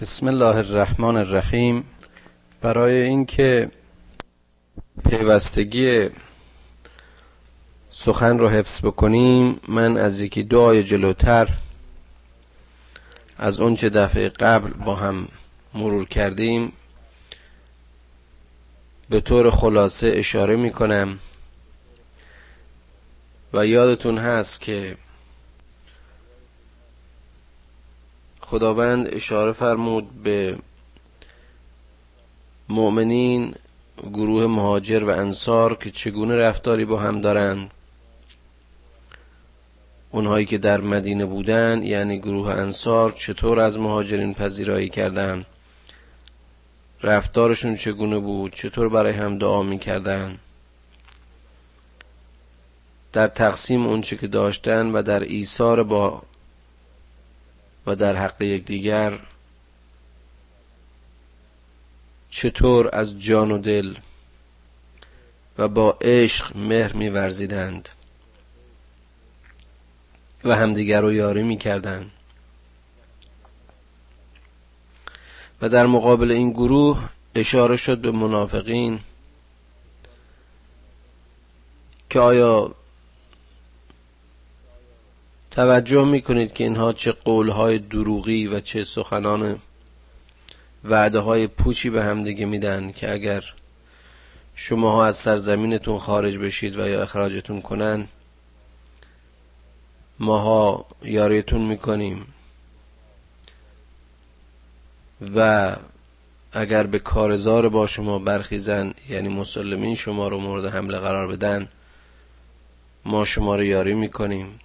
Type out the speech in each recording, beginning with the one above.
بسم الله الرحمن الرحیم. برای اینکه پیوستگی سخن رو حفظ بکنیم من از یکی دو آیه جلوتر از اونچه دفعه قبل با هم مرور کردیم به طور خلاصه اشاره می کنم و یادتون هست که خداوند اشاره فرمود به مؤمنین گروه مهاجر و انصار که چگونه رفتاری با هم دارند. اونهایی که در مدینه بودن یعنی گروه انصار چطور از مهاجرین پذیرایی کردند؟ رفتارشون چگونه بود؟ چطور برای هم دعا می‌کردن در تقسیم اونچه که داشتن و در ایثار با و در حق یکدیگر چطور از جان و دل و با عشق مهر میورزیدند و همدیگر رو یاری می‌کردند. و در مقابل این گروه اشاره شد به منافقین که آیا توجه می‌کنید که اینها چه قولهای دروغی و چه سخنان وعده های پوچی به همدیگه میدن که اگر شماها از سرزمینتون خارج بشید و یا اخراجتون کنن ماها یاریتون می‌کنیم. و اگر به کارزار با شما برخیزن یعنی مسلمین شما رو مورد حمله قرار بدن ما شما رو یاری می‌کنیم.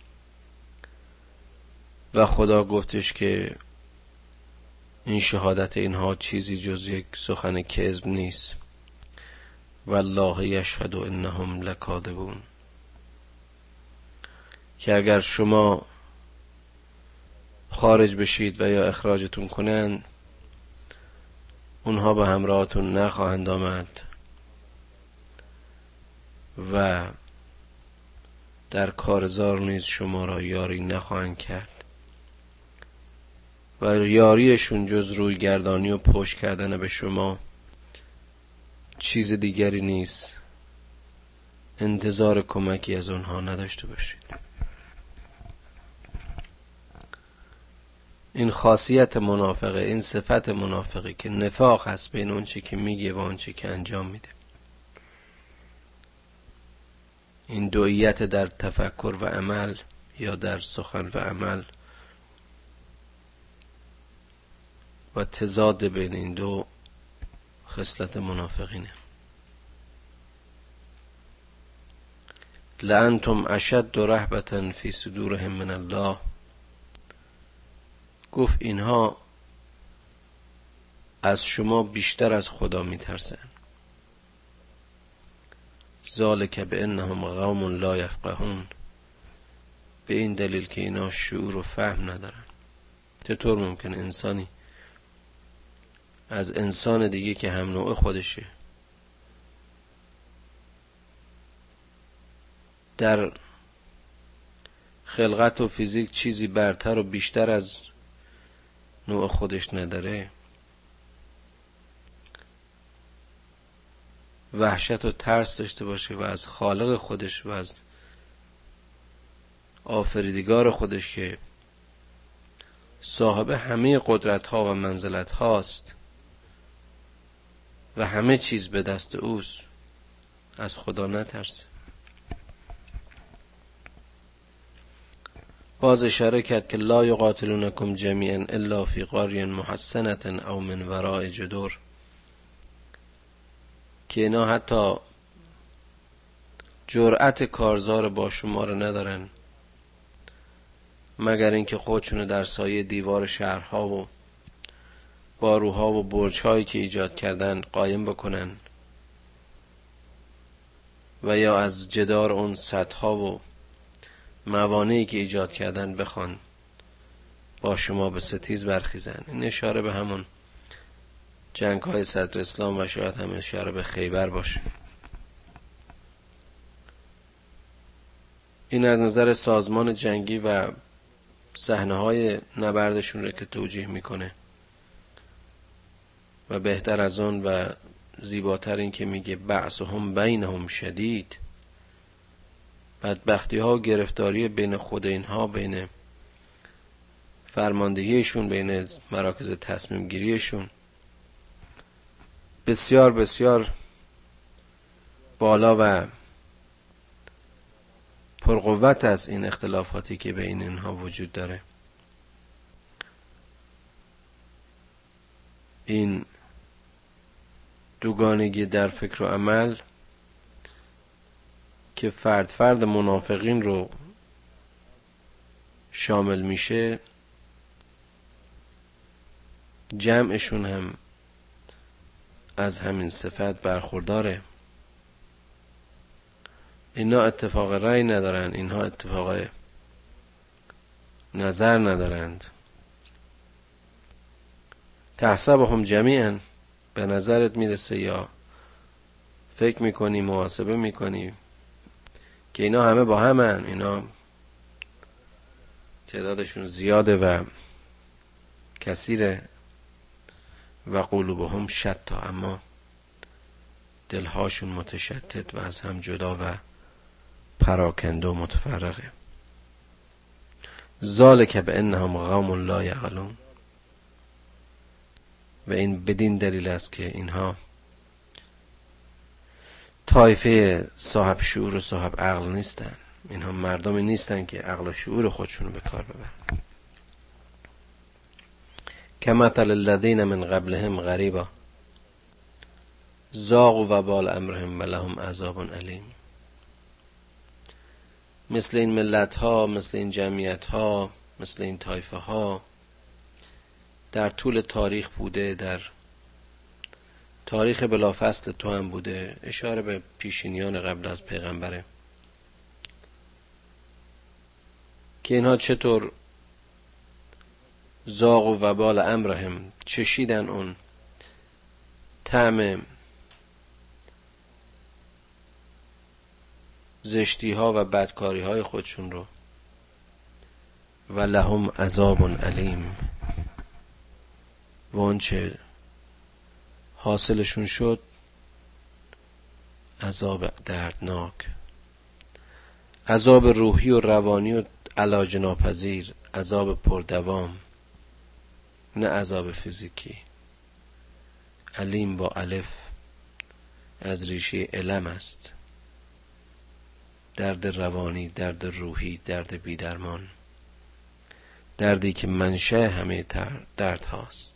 و خدا گفتش که این شهادت اینها چیزی جز یک سخن کذب نیست. والله یشهد انهم لکاذبون. که اگر شما خارج بشید و یا اخراجتون کنند اونها به همراهتون نخواهند آمد و در کارزار نیز شما را یاری نخواهند کرد. و یاریشون جز روی گردانی و پشت کردن به شما چیز دیگری نیست. انتظار کمکی از اونها نداشته باشید. این خاصیت منافقه این صفت منافقه که نفاق هست بین اونچه که میگه و اونچه که انجام میده. این دویت در تفکر و عمل یا در سخن و عمل و تضاد بین این دو خصلت منافقینه. لانتم اشد رهبتا فی صدورهم من الله. گفت اینها از شما بیشتر از خدا میترسن. ذالک به انهم قوم لا یفقهون. به این دلیل که اینا شعور و فهم ندارن. چطور ممکن انسانی از انسان دیگه که هم نوع خودشه. در خلقت و فیزیک چیزی برتر و بیشتر از نوع خودش نداره. وحشت و ترس داشته باشه و از خالق خودش و از آفریدگار خودش که صاحب همه قدرت ها و منزلت هاست و همه چیز به دست اوست. از خدا نترسه. باز اشاره کرد که لا یقاتلونکم جمیعا الا فی قاری محسنت او من وراء جدور. که اینا حتی جرأت کارزار با شما رو ندارن. مگر اینکه خودشونو در سایه دیوار شهرها و باروها و برجهایی که ایجاد کردن قایم بکنن و یا از جدار اون سدها و موانعی که ایجاد کردن بخوان با شما به ستیز برخیزن این اشاره به همون جنگ های صدر اسلام و شاید هم اشاره به خیبر باشه. این از نظر سازمان جنگی و صحنه های نبردشون رو که توجیه می‌کنه. و بهتر از آن و زیباتر این که میگه بعثهم بینهم شدید. بدبختی ها و گرفتاری بین خود اینها بین فرماندهیشون بین مراکز تصمیم گیریشون بسیار بسیار بالا و پرقوت از این اختلافاتی که بین اینها وجود داره. این دوگانگی در فکر و عمل که فرد فرد منافقین رو شامل میشه جمعشون هم از همین صفت برخورداره. اینا اتفاق رأی ندارن اینها اتفاق نظر ندارند. هم جمیعا. به نظرت می‌رسه یا فکر می‌کنی محاسبه می‌کنی؟ که اینا همه با همن اینا تعدادشون زیاده و کثیره و قلوبهم شتا اما دلهاشون متشتت و از هم جدا و پراکنده و متفرقه. ذالک به انهم قوم لا یعقلون و این بدین دلیل است که اینها طایفه صاحب شعور و صاحب عقل نیستن. اینها مردمی نیستن که عقل و شعور خودشونو به کار ببرن. کمثل الذین من قبلهم غریبا. زاغ و بال امرهم و لهم عذاب علیم. مثل این ملت ها مثل این جمعیت ها مثل این طایفه ها در طول تاریخ بوده در تاریخ بلافصل تو هم بوده. اشاره به پیشینیان قبل از پیغمبره. که اینها چطور زاغ و وبال امرهم چشیدن اون طعم زشتی ها و بدکاری های خودشون رو. و لهم عذاب علیم. و آنچه حاصلشون شد عذاب دردناک. عذاب روحی و روانی و علاج ناپذیر عذاب پردوام نه عذاب فیزیکی. علیم با الف از ریشه علم است. درد روانی درد روحی درد بیدرمان. دردی که منشه همه درد هاست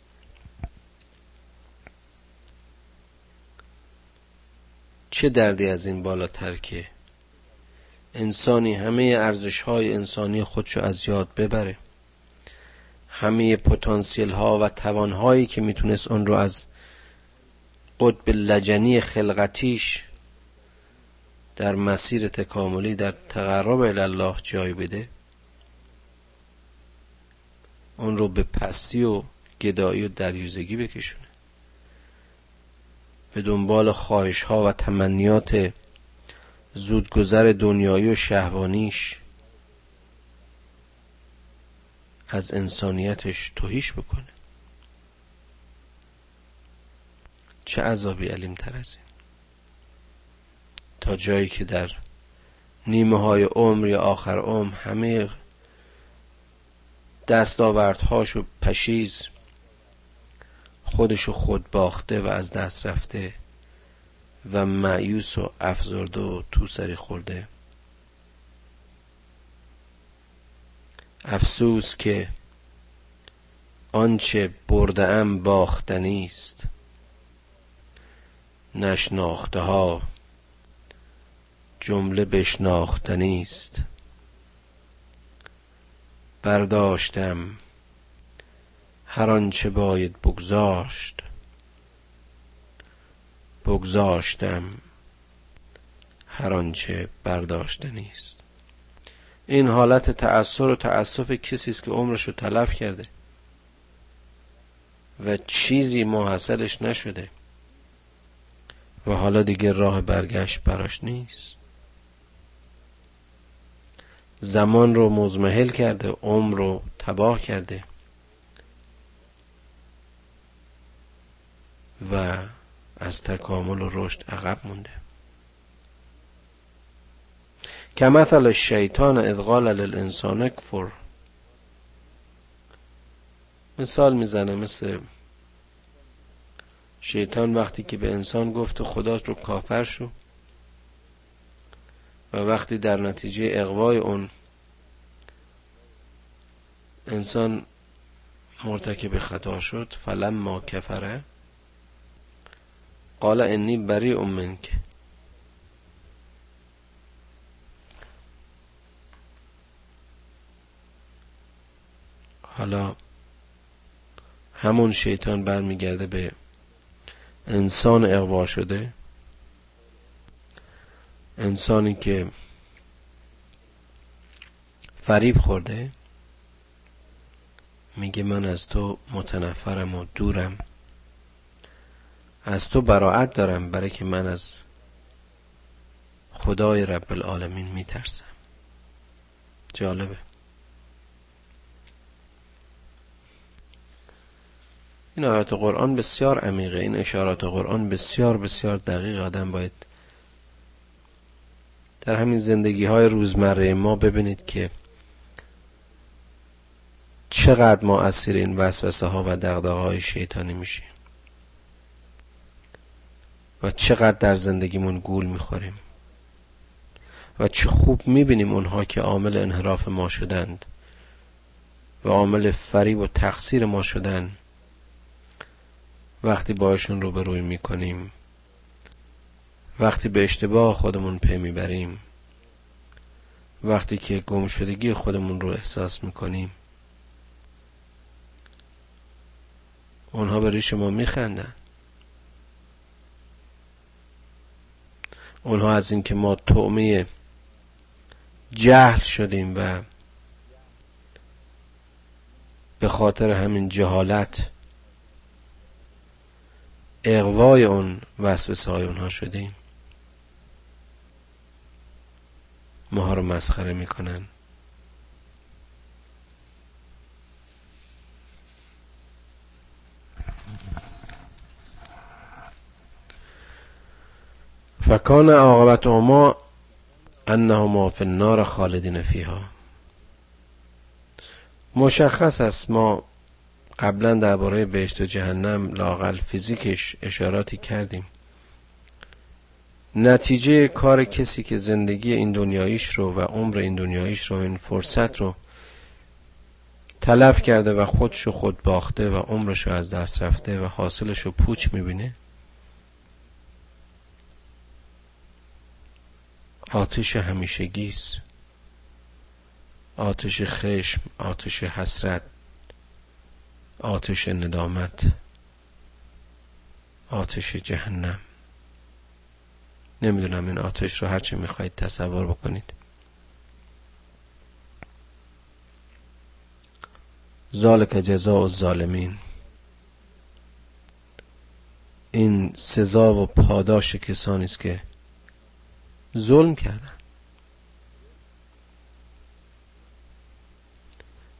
چه دردی از این بالاتر که انسانی همه ارزش های انسانی خودشو از یاد ببره؟ همه پتانسیل ها و توان هایی که می‌تونست اون رو از قطب لجنی خلقتیش در مسیر تکاملی در تقرب الله جای بده اون رو به پستی و گدایی و دریوزگی بکشونه. به دنبال خواهش ها و تمنیات زودگذر دنیایی و شهوانیش از انسانیتش توهیش بکنه. چه عذابی علیم تر از این؟ تا جایی که در نیمه های عمر یا آخر عمر همه دستاوردهاش و پشیز خودشو خود باخته و از دست رفته و معیوس و افزرده و تو سری خورده. افسوس که آنچه برده ام باختنی است. نشناخته ها جمله بشناختنی است. برداشتم هر آنچه باید بگذاشت بگذاشتم. هر آنچه برداشتنی است این حالت تأثیر و تأسف کسی است که عمرش رو تلف کرده و چیزی محصلش نشده و حالا دیگه راه برگشت براش نیست. زمان رو مزمحل کرده عمر رو تباه کرده. و از تکامل و رشد عقب مونده. کمثل الشیطان اذ قال للانسان کفر مثال می‌زنه مثل شیطان وقتی که به انسان گفت و خدات رو کافر شو و وقتی در نتیجه اقوای اون انسان مرتکب خطا شد فلم ما کفره. قال انی بری منک. حالا همون شیطان برمیگرده به انسان اقوا شده. انسانی که فریب خورده. میگه من از تو متنفرم و دورم. از تو براعت دارم برای که من از خدای رب العالمین میترسم. جالبه. این آیات قرآن بسیار عمیقه. این اشارات قرآن بسیار بسیار دقیق آدم باید در همین زندگی های روزمره ما ببینید که چقدر ما اسیر این وسوسه ها و دقدقه های شیطانی میشیم. و چقدر در زندگیمون گول می‌خوریم. و چه خوب می‌بینیم اونها که عامل انحراف ما شدند و عامل فریب و تقصیر ما شدند. وقتی باشون رو روی می‌کنیم وقتی به اشتباه خودمون پی می‌بریم وقتی که گمشدگی خودمون رو احساس می‌کنیم اونها به ریش ما میخندن. اونها از اینکه ما تعمه جهل شدیم و به خاطر همین جهالت اقوای اون وسوسه های اونها شدیم. ماها رو مسخره می‌کنن. فکان عاقبت ما انهما فی النار خالدین فیها. مشخص است ما قبلا درباره بهشت و جهنم لاقل فیزیکش اشاراتی کردیم. نتیجه کار کسی که زندگی این دنیاییش رو و عمر این دنیاییش رو این فرصت رو تلف کرده و خودش رو خود باخته و عمرش رو از دست رفته و حاصلش پوچ می‌بینه آتش همیشگیست. آتش خشم آتش حسرت آتش ندامت آتش جهنم. نمی‌دونم این آتش رو هرچی می‌خواید تصور بکنید. ذالک جزاء الظالمین. این سزا و پاداش کسانی است که ظلم کردن.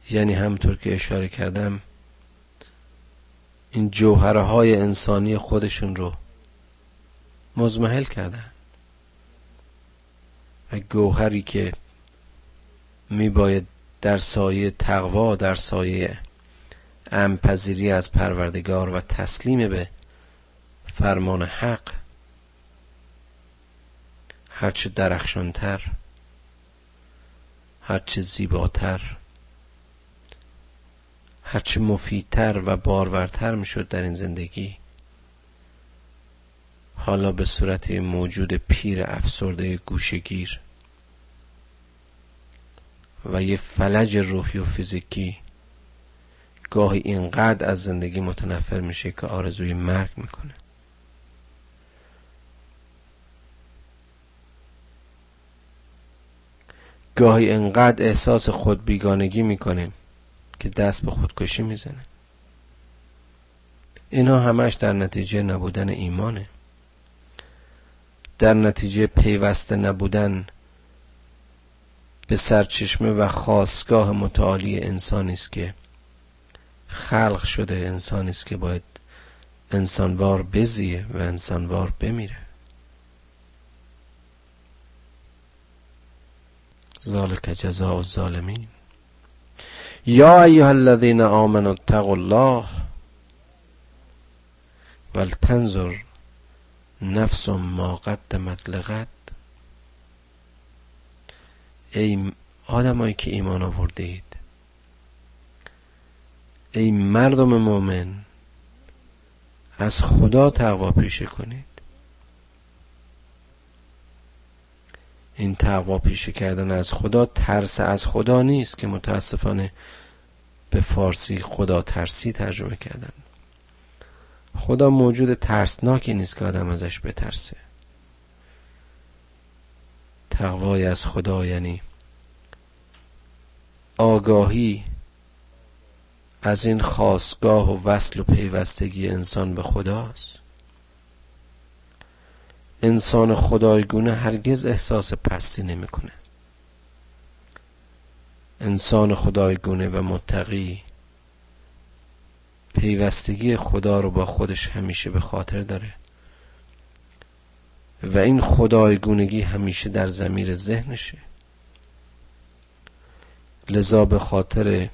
یعنی همطور که اشاره کردم این جوهره های انسانی خودشون رو مزمحل کردن. و گوهری که می باید در سایه تقوا در سایه امپذیری از پروردگار و تسلیم به فرمان حق هرچه درخشانتر هرچه زیباتر هرچه مفیدتر و بارورتر می‌شد در این زندگی. حالا به صورت موجود پیر افسرده گوشگیر و یه فلج روحی و فیزیکی گاهی اینقدر از زندگی متنفر میشه که آرزوی مرگ می‌کنه. گاهی انقدر احساس خود بیگانگی می‌کنه که دست به خودکشی می‌زنه. اینها همش در نتیجه نبودن ایمانه. در نتیجه پیوسته نبودن به سرچشمه و خواستگاه متعالی انسانی است که خلق شده انسانی است که باید انسانوار بزیه و انسانوار بمیره. ذالک جزاء الظالمین. یا ایها الذین آمنوا اتقوا الله ولتنظر نفس ما قدمت لغد. ای آدمایی که ایمان آورده اید ای مردم مؤمن از خدا تقوا پیشه کنید. این تقوا پیشه کردن از خدا ترس از خدا نیست که متاسفانه به فارسی خدا ترسی ترجمه کردن. خدا موجود ترسناکی نیست که آدم ازش بترسه. تقوای از خدا یعنی آگاهی از این خواستگاه و وصل و پیوستگی انسان به خداست. انسان خدایگونه هرگز احساس پستی نمی‌کنه. انسان خدایگونه و متقی پیوستگی خدا رو با خودش همیشه به خاطر داره و این خدایگونگی همیشه در زمیر ذهنشه. لذا به خاطر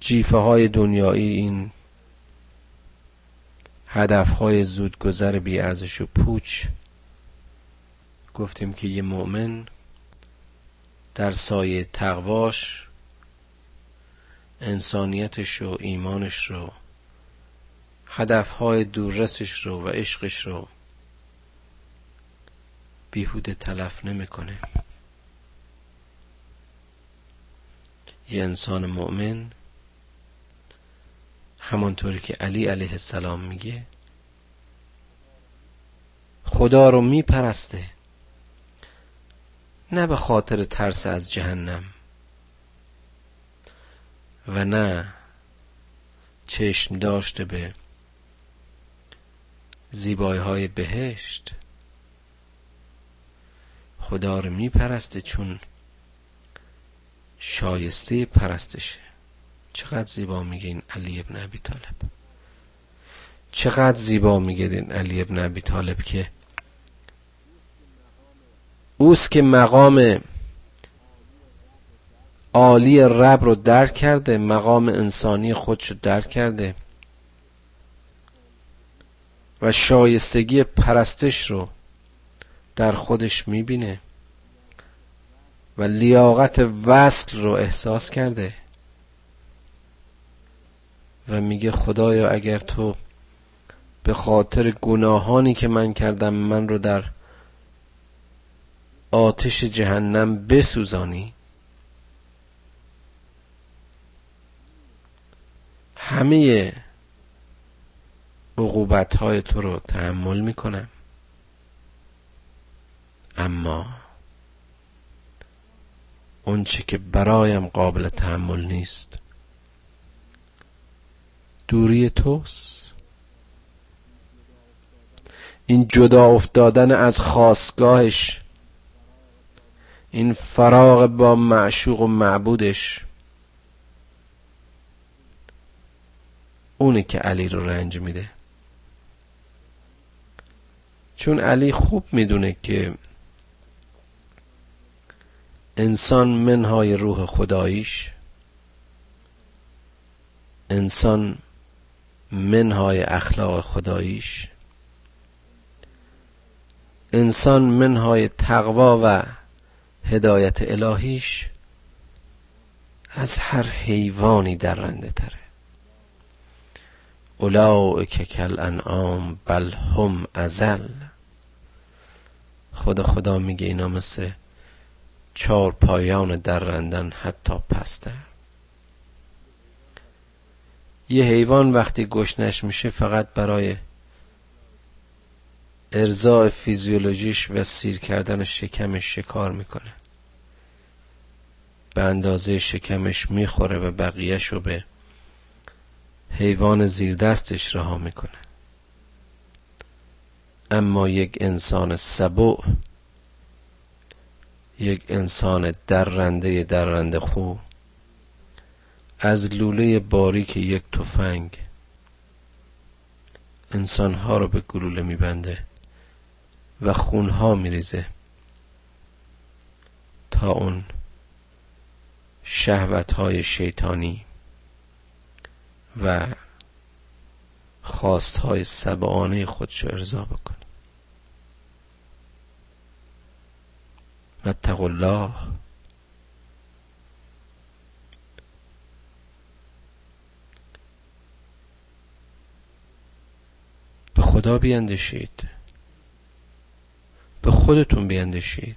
جیفه های دنیایی این هدف های زودگذر بی ارزش و پوچ. گفتیم که یه مؤمن در سایه تقواش انسانیتش و ایمانش رو هدفهای دوررسش رو و عشقش رو بیهوده تلف نمی‌کنه. یه انسان مؤمن همانطوری که علی علیه السلام میگه خدا رو میپرسته نه به خاطر ترس از جهنم و نه چشم داشته به زیبایی های بهشت. خدا رو میپرسته چون شایسته پرستشه. چقدر زیبا میگه این علی ابن ابی طالب. چقدر زیبا میگه این علی ابن ابی طالب که اوست که مقام عالی رب رو درک کرده مقام انسانی خودش رو درک کرده و شایستگی پرستش رو در خودش می‌بینه و لیاقت وصل رو احساس کرده. و میگه خدایا اگر تو به خاطر گناهانی که من کردم من رو در آتش جهنم بسوزانی همه عقوبت های تو رو تحمل می‌کنم. اما اونچه که برایم قابل تحمل نیست. دوری توست. این جدا افتادن از خواستگاهش این فراغ با معشوق و معبودش. اونه که علی رو رنج میده. چون علی خوب می‌دونه که انسان منهای روح خداییش انسان منهای اخلاق خداییش. انسان منهای تقوا و هدایت الهیش از هر حیوانی درنده تره. اولئک کل انعام بل هم ازل. خدا خدا میگه اینا مثل چهار پایان درندن حتی پسته. یه حیوان وقتی گشنش میشه فقط برای ارزاع فیزیولوژیش و سیر کردن شکمش شکار می‌کنه. به اندازه شکمش می‌خوره و بقیهش رو به حیوان زیر دستش رها می‌کنه. اما یک انسان سبو یک انسان درنده درنده خو از لوله باریک یک تفنگ انسانها رو به گلوله میبنده و خونها میریزه تا اون شهوت های شیطانی و خواست های سبعانه خودشو ارضا بکنه. و الله. به خدا بیندشید به خودتون بیندشید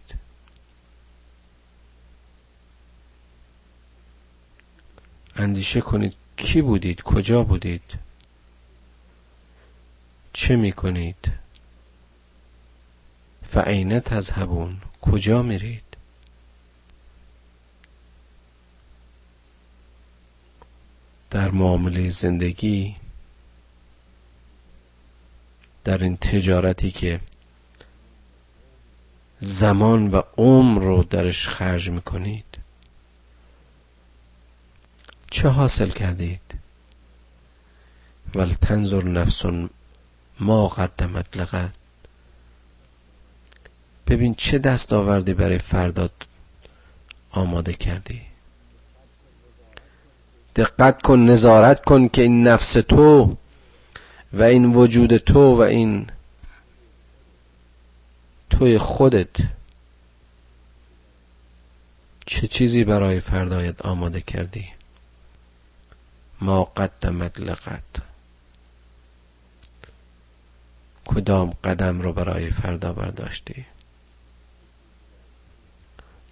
اندیشه کنید کی بودید کجا بودید؟ چه می کنید فعینه تذهبون کجا میرید؟ در معامله زندگی در این تجارتی که زمان و عمر رو درش خرج می‌کنید. چه حاصل کردید؟ ول تنظر نفس ما قدمت لغد. ببین چه دست آوردی برای فرداد آماده کردی. دقت کن نظارت کن که این نفس تو و این وجود تو و این توی خودت چه چیزی برای فردایت آماده کردی؟ ما قدمت لقد. کدام قدم رو برای فردا برداشتی؟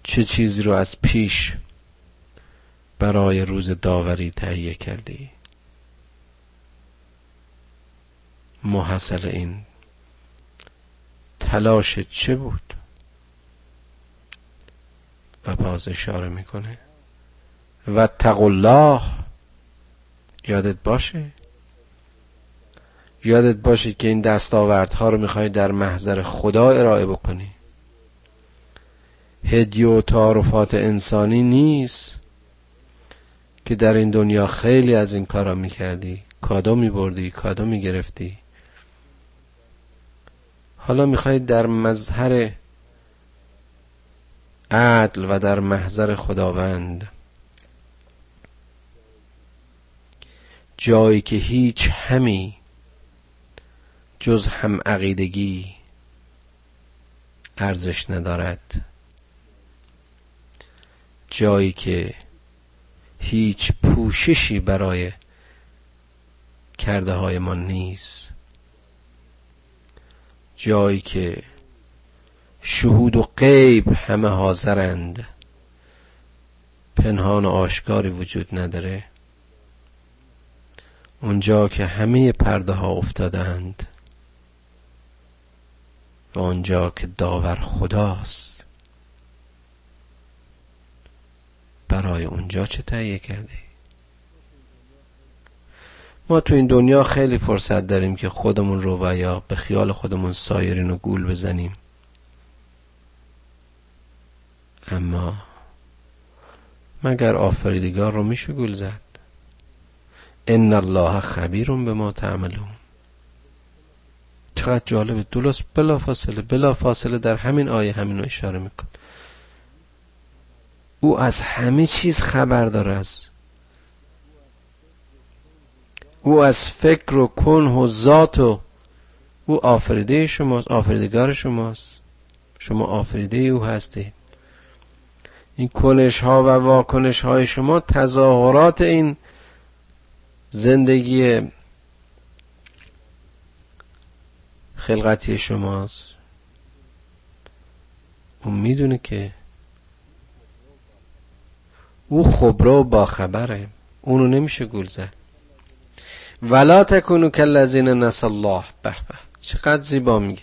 چه چیزی رو از پیش برای روز داوری تهیه کردی؟ محصل این تلاش چه بود؟ و باز اشاره می‌کنه. و الله. یادت باشه؟ یادت باشه که این دستاوردها رو می‌خوای در محضر خدا ارائه بکنی. هدیه و تعارفات انسانی نیست که در این دنیا خیلی از این کارا می‌کردی. کادو میبردی کادو می‌گرفتی. حالا می‌خوای در مظهر عدل و در محضر خداوند جایی که هیچ همی جز هم عقیدگی ارزش ندارد. جایی که هیچ پوششی برای کرده های ما نیست. جایی که شهود و غیب همه حاضرند پنهان و آشکاری وجود نداره. اونجا که همه پرده ها افتادند و اونجا که داور خداست. برای اونجا چه تهیه کردی؟ ما تو این دنیا خیلی فرصت داریم که خودمون رو و یا به خیال خودمون سایرین و گول بزنیم. اما مگر آفریدگار رو میشه گول زد؟ ان الله خبیر به ما تعملون. چقدر جالبه دولس بلا فاصله بلا فاصله در همین آیه همین رو اشاره میکن او از همه چیز خبر داره است او از فکر و کن و ذات و او آفریده شماست آفریدگار شماست. شما آفریده او هستید. این کنش ها و واکنش های شما تظاهرات این زندگی خلقتی شماست. اون می‌دونه که او خبره و باخبره اونو نمیشه گول زد. ولا تکونو کالذین نس الله. به به. چقدر زیبا میگه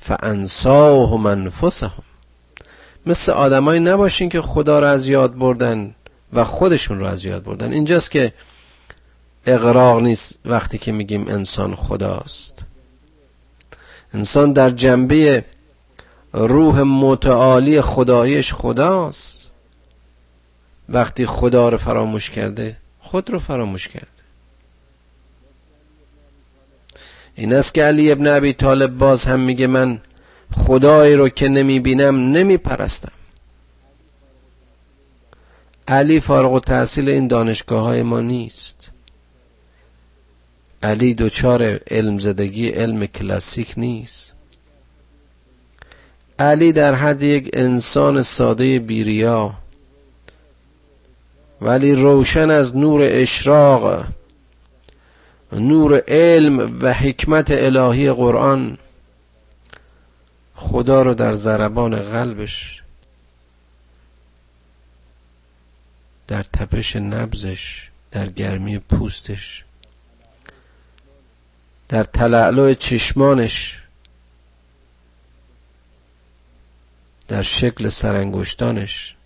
فانساهم انفسهم. مثل آدمایی نباشین که خدا رو از یاد بردن و خودشون رو از یاد بردن. اینجاست که اقراق نیست وقتی که میگیم انسان خداست. انسان در جنبه روح متعالی خدایش خداست. وقتی خدا رو فراموش کرده خود رو فراموش کرده این است که علی ابن ابی طالب باز هم میگه من خدایی رو که نمی‌بینم نمیپرستم. علی فارغ و تحصیل این دانشگاه های ما نیست. علی دوچار علم زدگی علم کلاسیک نیست. علی در حد یک انسان ساده بیریا ولی روشن از نور اشراق نور علم و حکمت الهی قرآن خدا رو در ضربان قلبش در تپش نبزش در گرمی پوستش در تلعلو چشمانش در شکل سرانگشتانش.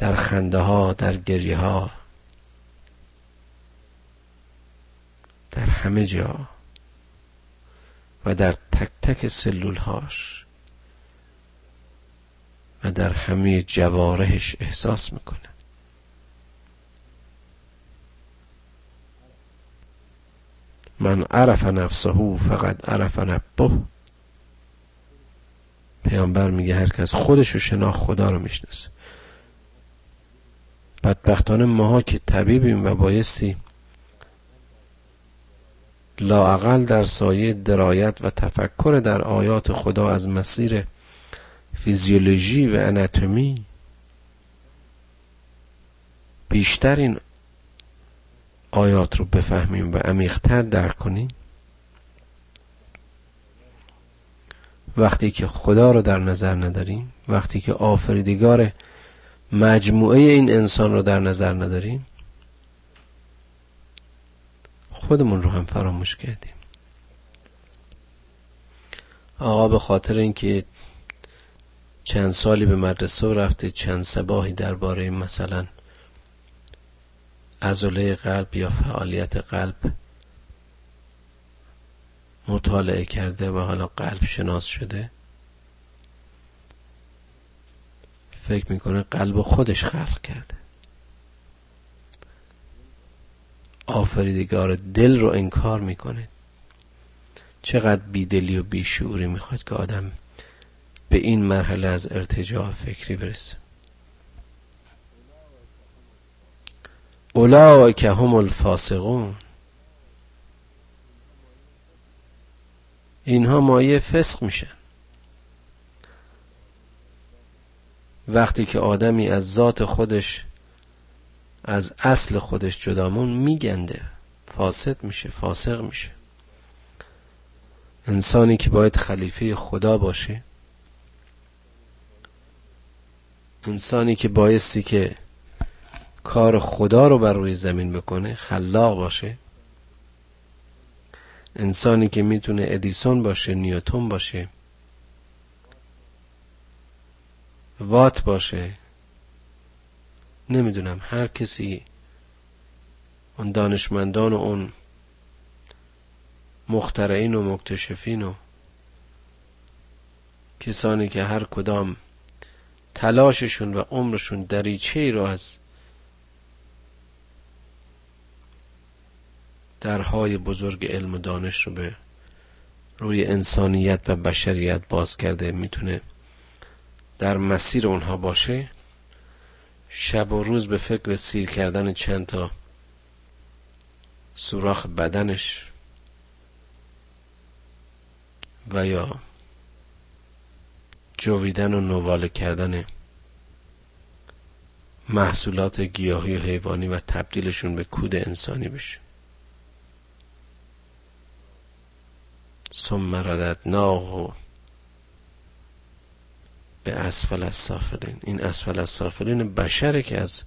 در خنده ها در گریه ها در همه جا و در تک تک سلول هاش و در همه جوارحش احساس می‌کنه. من عرف نفسه فقط عرف نبه پیامبر میگه هر کس خودش رو شناخت خدا رو می‌شناسه. بدبختانه ماها که طبیبیم و بایستی لاعقل در سایه درایت و تفکر در آیات خدا از مسیر فیزیولوژی و اناتومی بیشتر این آیات رو بفهمیم و عمیقتر درک کنیم. وقتی که خدا رو در نظر نداریم وقتی که آفریدگار مجموعه این انسان رو در نظر نداریم خودمون رو هم فراموش کردیم. آقا به خاطر اینکه چند سالی به مدرسه رفته چند سباهی درباره مثلا عضله قلب یا فعالیت قلب مطالعه کرده و حالا قلب شناس شده فکر می‌کنه قلب خودش خلق کرده. آفریدگار دل رو انکار می‌کنه. چقدر بیدلی و بیشعوری می‌خواد که آدم به این مرحله از ارتجاع فکری برسه. که هم الفاسقون. اینها مایه فسق میشن. وقتی که آدمی از ذات خودش از اصل خودش جدامون میگنده فاسد میشه فاسق میشه. انسانی که باید خلیفه خدا باشه انسانی که بایستی که کار خدا رو بر روی زمین بکنه خلاق باشه. انسانی که می‌تونه ادیسون باشه نیوتون باشه. وات باشه. نمی‌دونم هر کسی اون دانشمندان و اون مخترعین و مکتشفین و کسانی که هر کدام تلاششون و عمرشون دریچه ای رو از درهای بزرگ علم و دانش رو به روی انسانیت و بشریت باز کرده می‌تونه در مسیر اونها باشه شب و روز به فکر سیر کردن چند تا سوراخ بدنش و یا جویدن و نواله کردن محصولات گیاهی و حیوانی و تبدیلشون به کود انسانی بشه. ثم رددناه به اسفل از این اسفل از بشره که از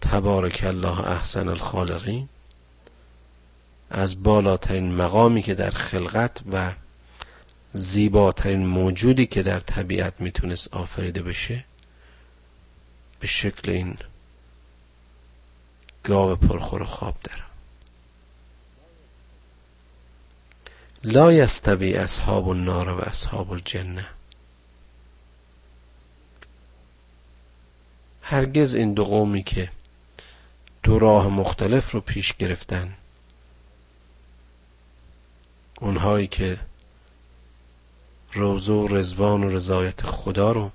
تبارک الله احسن الخالقین از بالاترین مقامی که در خلقت و زیباترین موجودی که در طبیعت می‌تونست آفریده بشه به شکل این گاو پرخور خواب دارم لا یستوی اصحاب النار و اصحاب الجنه. هرگز این دو قومی که دو راه مختلف رو پیش گرفتن اونهایی که روزه و رزوان و رضایت خدا رو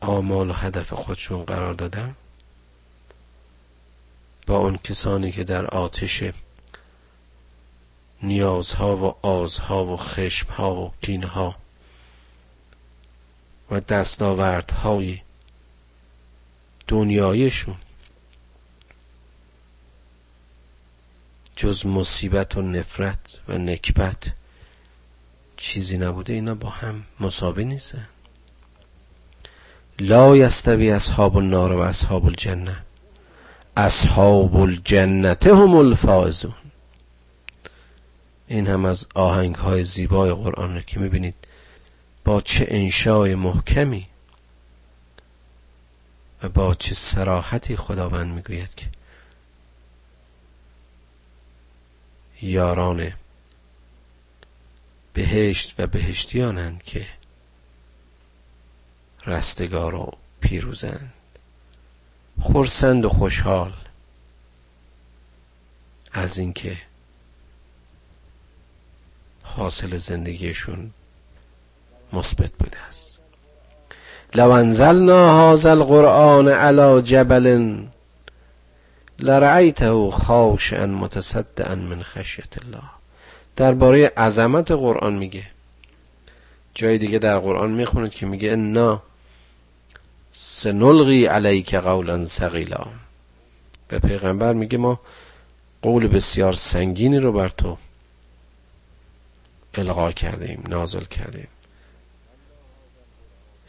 آمال و هدف خودشون قرار دادن با اون کسانی که در آتش نیازها و آزها و خشمها و کینها و دستاوردهای دنیایشون. جز مصیبت و نفرت و نکبت چیزی نبوده اینا با هم مساوی نیستن. لا یستوی اصحاب النار و اصحاب الجنه. اصحاب الجنت هم الفائزون این هم از آهنگ های زیبای قرآن رو که می‌بینید با چه انشای محکمی با چه سراحتی خداوند می‌گوید که یاران بهشت و بهشتیانند که رستگار و پیروزند. خرسند و خوشحال از اینکه حاصل زندگیشون مثبت بوده است. لو انزلنا هذا القرآن على جبل لرأيته خاشعا متصدعا من خشیت الله. درباره عظمت قرآن میگه. جای دیگه در قرآن می‌خونید که میگه انا سنلغی علیک قولا ثقیلا. به پیغمبر میگه ما قول بسیار سنگینی رو بر تو القا کردیم نازل کردیم.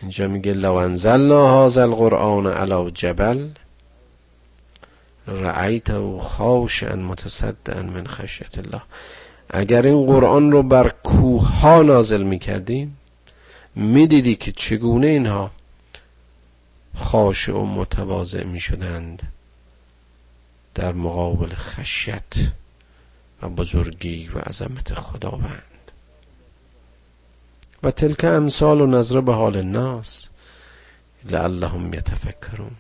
اینجا میگه لو انزلنا هذا القرآن علی جبل رأیته خاشعا متصدعا من خشیت الله. اگر این قرآن رو بر کوه ها نازل می‌کردیم می‌دیدی که چگونه اینها خاشع و متواضع می‌شدند در مقابل خشیت و بزرگی و عظمت خداوند. و تلک امثال و نظر به حال الناس لعلهم یتفکرون.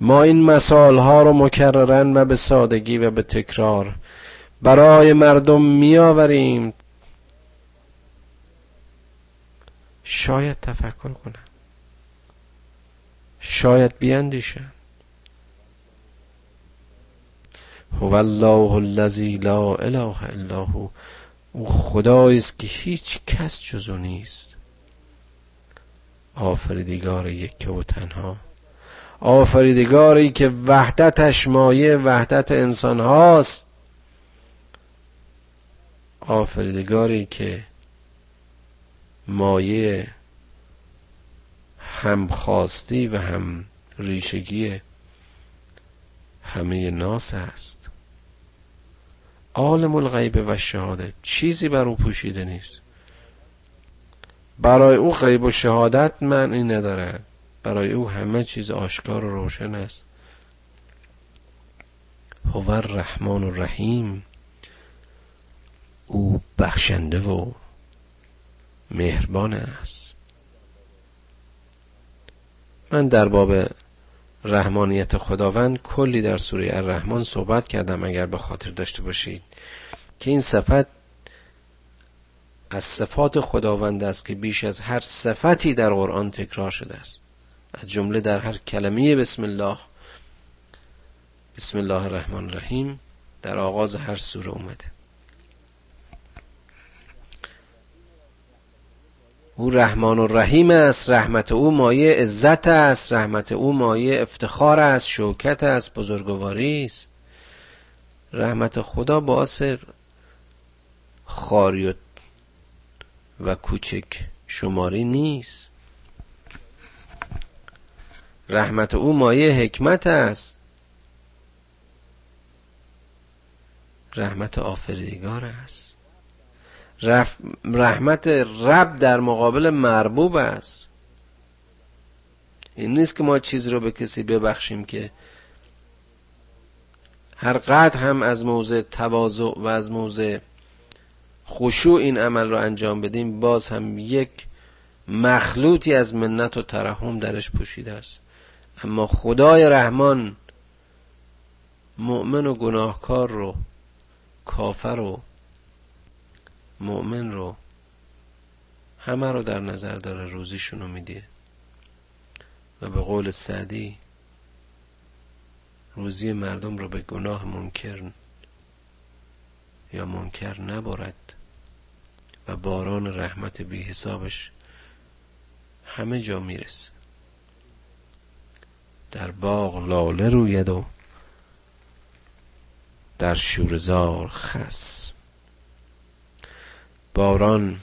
ما این مثال ها رو مکررن و به سادگی و به تکرار برای مردم میآوریم. شاید تفکر کنن. شاید بیاندیشن. هو الله الذی لا اله الا هو. او خدایی است که هیچ کس جز او نیست. آفریدگار یک و تنها. آفریدگاری که وحدتش مایه وحدت انسان هاست آفریدگاری که مایه همخواستی و هم ریشگی همه ناس است. عالم الغیب و شهادت. چیزی بر او پوشیده نیست. برای او غیب و شهادت معنی ندارد برای او همه چیز آشکار و روشن است. هو الرحمن الرحیم. او بخشنده و مهربان است. من در باب رحمانیت خداوند کلی در سوره الرحمن صحبت کردم اگر به خاطر داشته باشید که این صفت از صفات خداوند است که بیش از هر صفتی در قرآن تکرار شده است. از جمله در هر کلمه بسم الله بسم الله الرحمن الرحیم در آغاز هر سوره اومده. او رحمان و رحیم است رحمت او مایه عزت است رحمت او مایه افتخار است شوکت است بزرگواری است. رحمت خدا باعث خاری و کوچک شماری نیست. رحمت او مایه حکمت است. رحمت آفریدگار است. رحمت رب در مقابل مربوب است. این نیست که ما چیز رو به کسی ببخشیم که هر قدر هم از موضع تواضع و از موضع خشوع این عمل رو انجام بدیم باز هم یک مخلوطی از منت و ترحم درش پوشیده است. اما خدای رحمان مؤمن و گناهکار رو کافر و مؤمن رو همه رو در نظر داره روزیشون رو میده و به قول سعدی روزی مردم رو به گناه منکر یا منکر نبارد و باران رحمت بی حسابش همه جا می‌رسه. در باغ لاله روید و در شورزار خس. باران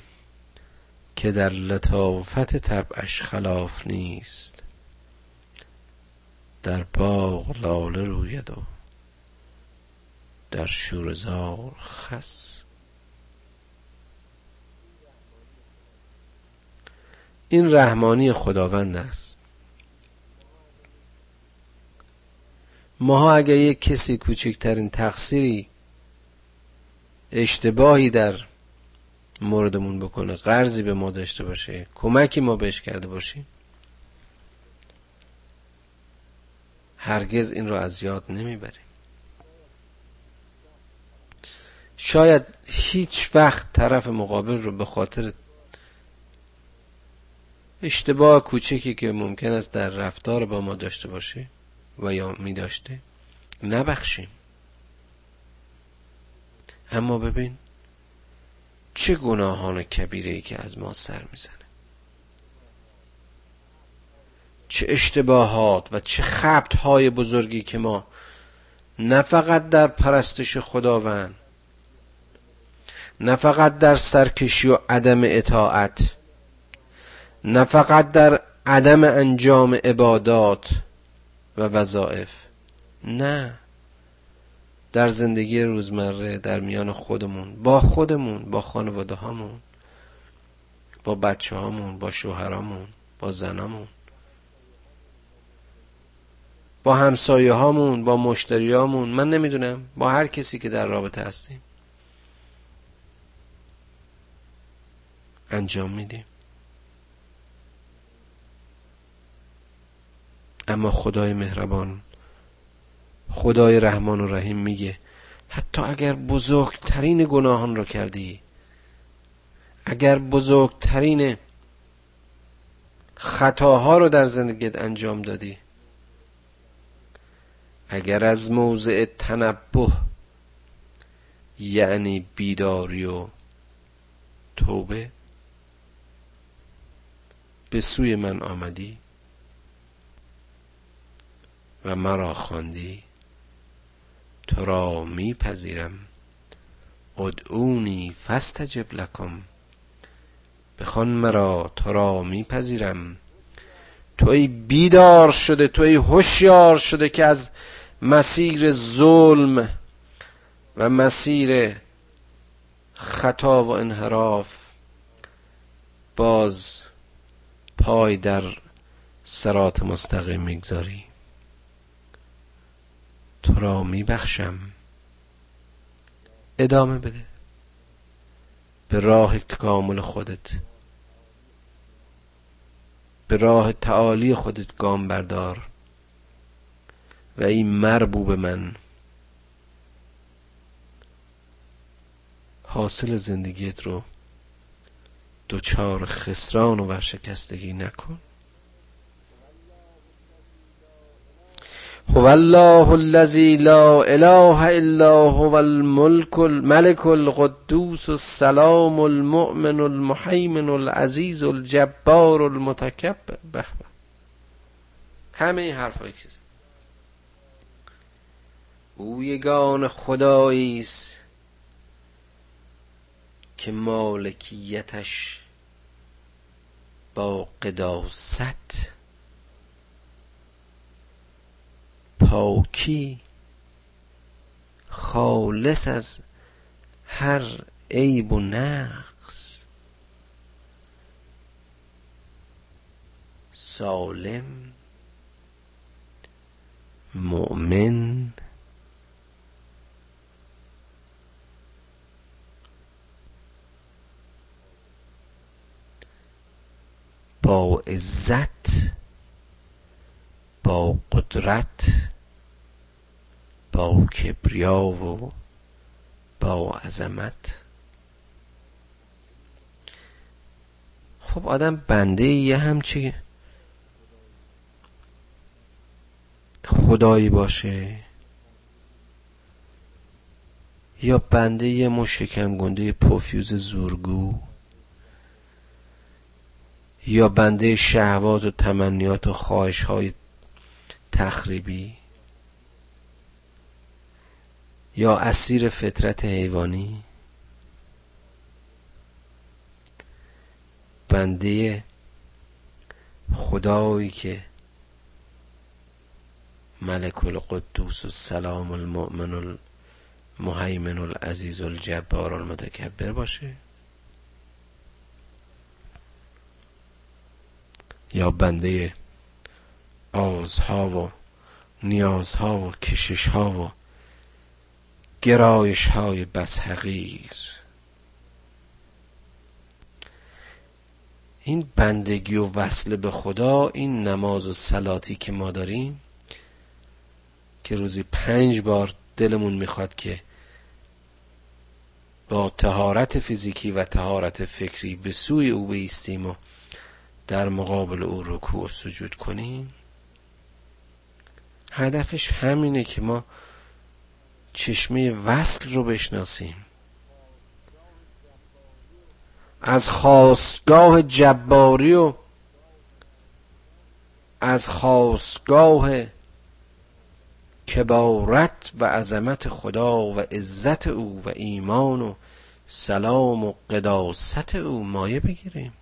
که در لطافت طبعش خلاف نیست در باغ لاله روید و در شورزار خس. این رحمانی خداوند است. ماها اگر یک کسی کوچکترین تقصیری اشتباهی در موردمون بکنه قرضی به ما داشته باشه کمکی ما بهش کرده باشیم هرگز این رو از یاد نمی‌بریم. شاید هیچ وقت طرف مقابل رو به خاطر اشتباه کوچکی که ممکن است در رفتار با ما داشته باشه و یا می داشته نبخشیم. اما ببین چه گناهان کبیره ای که از ما سر می‌زنه؟ چه اشتباهات و چه خبت های بزرگی که ما نه فقط در پرستش خداوند نه فقط در سرکشی و عدم اطاعت نه فقط در عدم انجام عبادات و وظائف نه. در زندگی روزمره در میان خودمون با خودمون با خانواده هامون با بچه هامون با شوهرامون با زنامون با همسایه هامون با مشتریامون. من نمی‌دونم با هر کسی که در رابطه هستیم. انجام میدیم. اما خدای مهربان خدای رحمان و رحیم میگه حتی اگر بزرگترین گناهان را کردی اگر بزرگترین خطاها رو در زندگیت انجام دادی اگر از موضع تنبه یعنی بیداری و توبه به سوی من آمدی و مرا خواندی. تو را میپذیرم. ادعونی فستجب لکم. بخوان مرا تو را میپذیرم. توی بیدار شده توی هوشیار شده که از مسیر ظلم و مسیر خطا و انحراف باز پای در سرات مستقیم می‌گذاری. تو را میبخشم. ادامه بده. به راه تکامل خودت. به راه تعالی خودت گام بردار. و این مربوب من. حاصل زندگیت رو دوچار خسران و ورشکستگی نکن. هو الله الذي لا اله الا هو الملك الملك القدوس السلام المؤمن المحیمن العزیز الجبار المتکبر به. همه این حرفایی که او یگان خدایی است که مالکیتش با قداست پاکی خالص از هر عیب و نقص. سالم مؤمن با عزت با قدرت. با کبریا و با عظمت. خب آدم بنده یه همچی خدایی باشه یا بنده یه مشکم گنده پوفیوز زورگو یا بنده شهوات و تمنیات و خواهش های تخریبی. یا اسیر فطرت حیوانی؟ بنده خدایی که ملک القدوس السلام المؤمن المهیمن العزیز الجبار المتکبر باشه. یا بنده آزها و نیازها و کششها و گرایش های بس حقیر این بندگی و وصل به خدا این نماز و سلاتی که ما داریم که روزی پنج بار دلمون می‌خواد که با تهارت فیزیکی و تهارت فکری به سوی او بیستیم و در مقابل او رکوع و سجود کنیم هدفش همینه که ما چشمه وصل رو بشناسیم. از خواستگاه جباری و از خواستگاه کبارت و عظمت خدا و عزت او و ایمان و سلام و قداست او مایه بگیریم.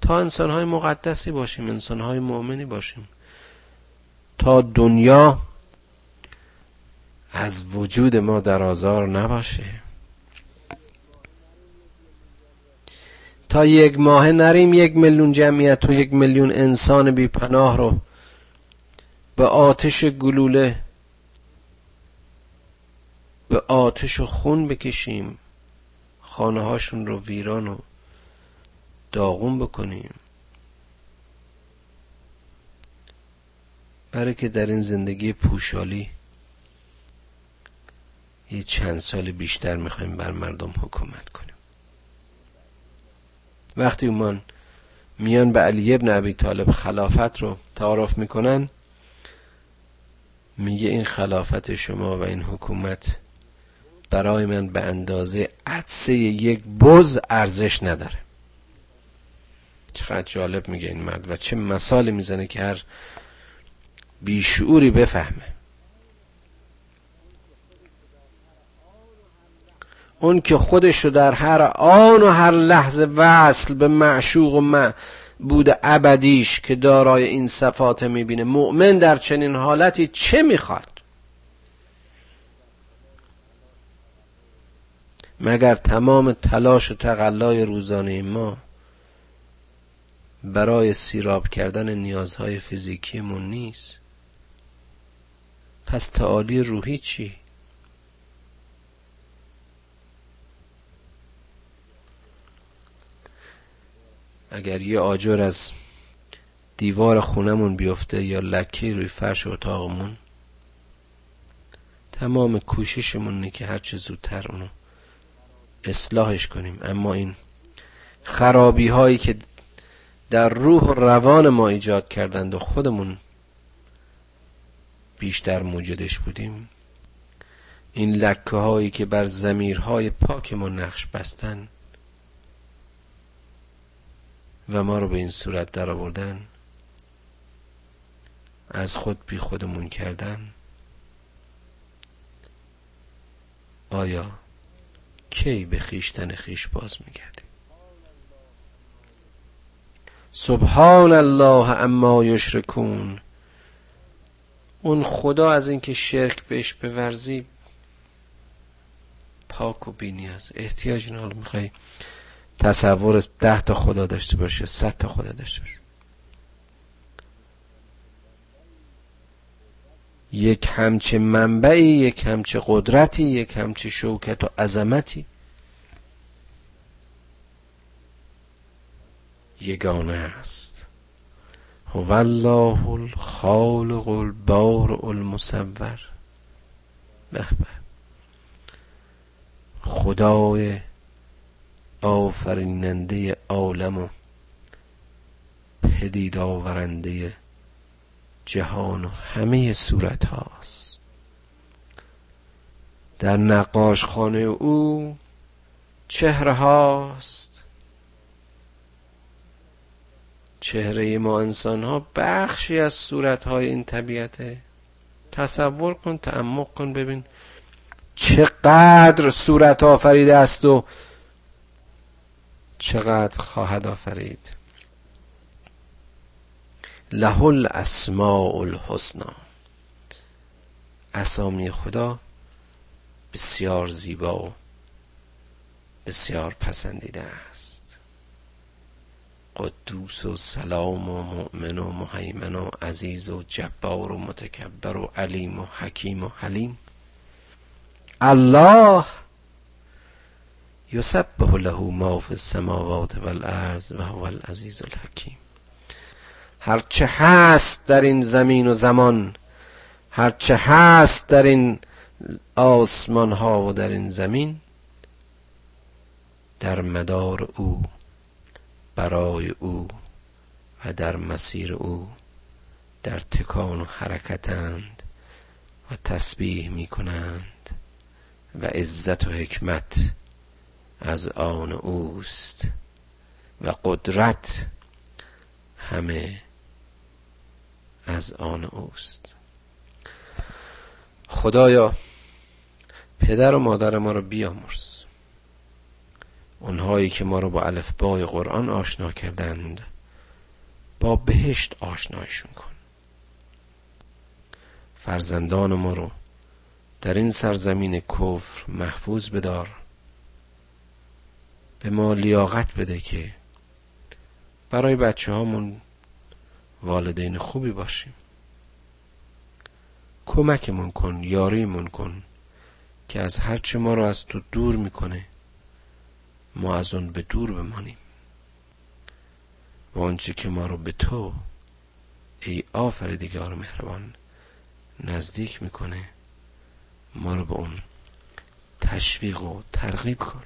تا انسانهای مقدسی باشیم انسانهای مؤمنی باشیم. تا دنیا از وجود ما در آزار نباشه. تا یک ماه نریم یک میلیون جمعیت و یک میلیون انسان بی پناه رو به آتش گلوله به آتش و خون بکشیم خانه هاشون رو ویران و داغون بکنیم. برای که در این زندگی پوشالی یه چند سال بیشتر می‌خوایم بر مردم حکومت کنیم. وقتی اومان میان به علی ابن ابی طالب خلافت رو تعارف می‌کنن میگه این خلافت شما و این حکومت برای من به اندازه عدسه یک بز ارزش نداره. چقدر جالب میگه این مرد و چه مثالی می‌زنه که هر بیشعوری بفهمه. اون که خودش رو در هر آن و هر لحظه وصل به معشوق و بود ابدیش که دارای این صفات می‌بینه. مؤمن در چنین حالتی چه می‌خواد؟ مگر تمام تلاش و تقلای روزانه ما برای سیراب کردن نیازهای فیزیکیمون نیست؟ پس تعالی روحی چی؟ اگر یه آجر از دیوار خونمون بیفته یا لکی روی فرش اتاقمون تمام کوششمون اینه که هرچه زودتر اونو اصلاحش کنیم. اما این خرابی هایی که در روح و روان ما ایجاد کردند و خودمون بیشتر موجدش بودیم این لکه هایی که بر زمیرهای پاک ما نقش بستن و ما رو به این صورت در آوردن از خود بی خودمون کردن. آیا کی به خیشتن خیش باز میگردیم سبحان الله اما یشرکون. اون خدا از اینکه شرک بهش بورزی پاک و بینیاز احتیاج حالا می‌خوای تصور ده تا خدا داشته باشه صد تا خدا داشته باشه. یک همچه منبعی یک همچه قدرتی یک همچه شوکت و عظمتی. یگانه است. هو الله الخالق البارع المصور. به. خدای آفریننده عالم و پدید آورنده جهان و همه صورت هاست. در نقاش خانه او چهره هاست. چهره ما انسان ها بخشی از صورت های این طبیعته تصور کن تعمق کن ببین چقدر صورت آفریده است و چقدر خواهد آفرید. له الاسماء الحسنا اسامی خدا بسیار زیبا و بسیار پسندیده است. قدوس و سلام و مؤمن و مهیمن و عزیز و جبار و متکبر و علیم و حکیم و حلیم. الله یسبح له ما فی السماوات والارض و هو العزیز الحکیم. هرچه هست در این زمین و زمان هرچه هست در این آسمان ها و در این زمین در مدار او برای او و در مسیر او در تکان و حرکتند و تسبیح می کنند و عزت و حکمت از آن اوست. و قدرت همه از آن اوست. خدایا پدر و مادر ما رو بیامرز. اونهایی که ما رو با الفبای قرآن آشنا کردند با بهشت آشنایشون کن. فرزندان ما رو در این سرزمین کفر محفوظ بدار. به ما لیاقت بده که برای بچه هامون والدین خوبی باشیم. کمکمون کن یاریمون کن که از هرچه ما رو از تو دور می‌کنه ما از اون به دور بمانیم. و آنچه که ما رو به تو ای آفریدگار مهربان نزدیک می‌کنه ما رو به اون تشویق و ترغیب کن.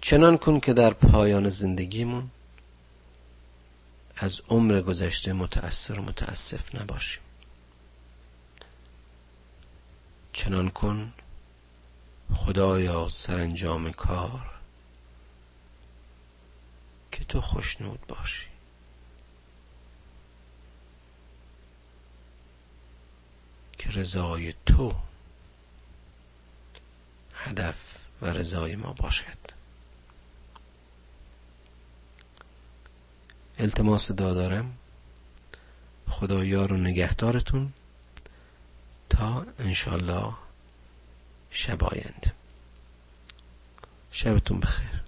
چنان کن که در پایان زندگیمون از عمر گذشته متأثر و متاسف نباشیم. چنان کن خدایا سرانجام کار که تو خوشنود باشی. که رضای تو هدف و رضای ما باشد. التماس دادارم. خدا یار و نگهدارتون. تا انشالله شب آینده. شبتون بخیر.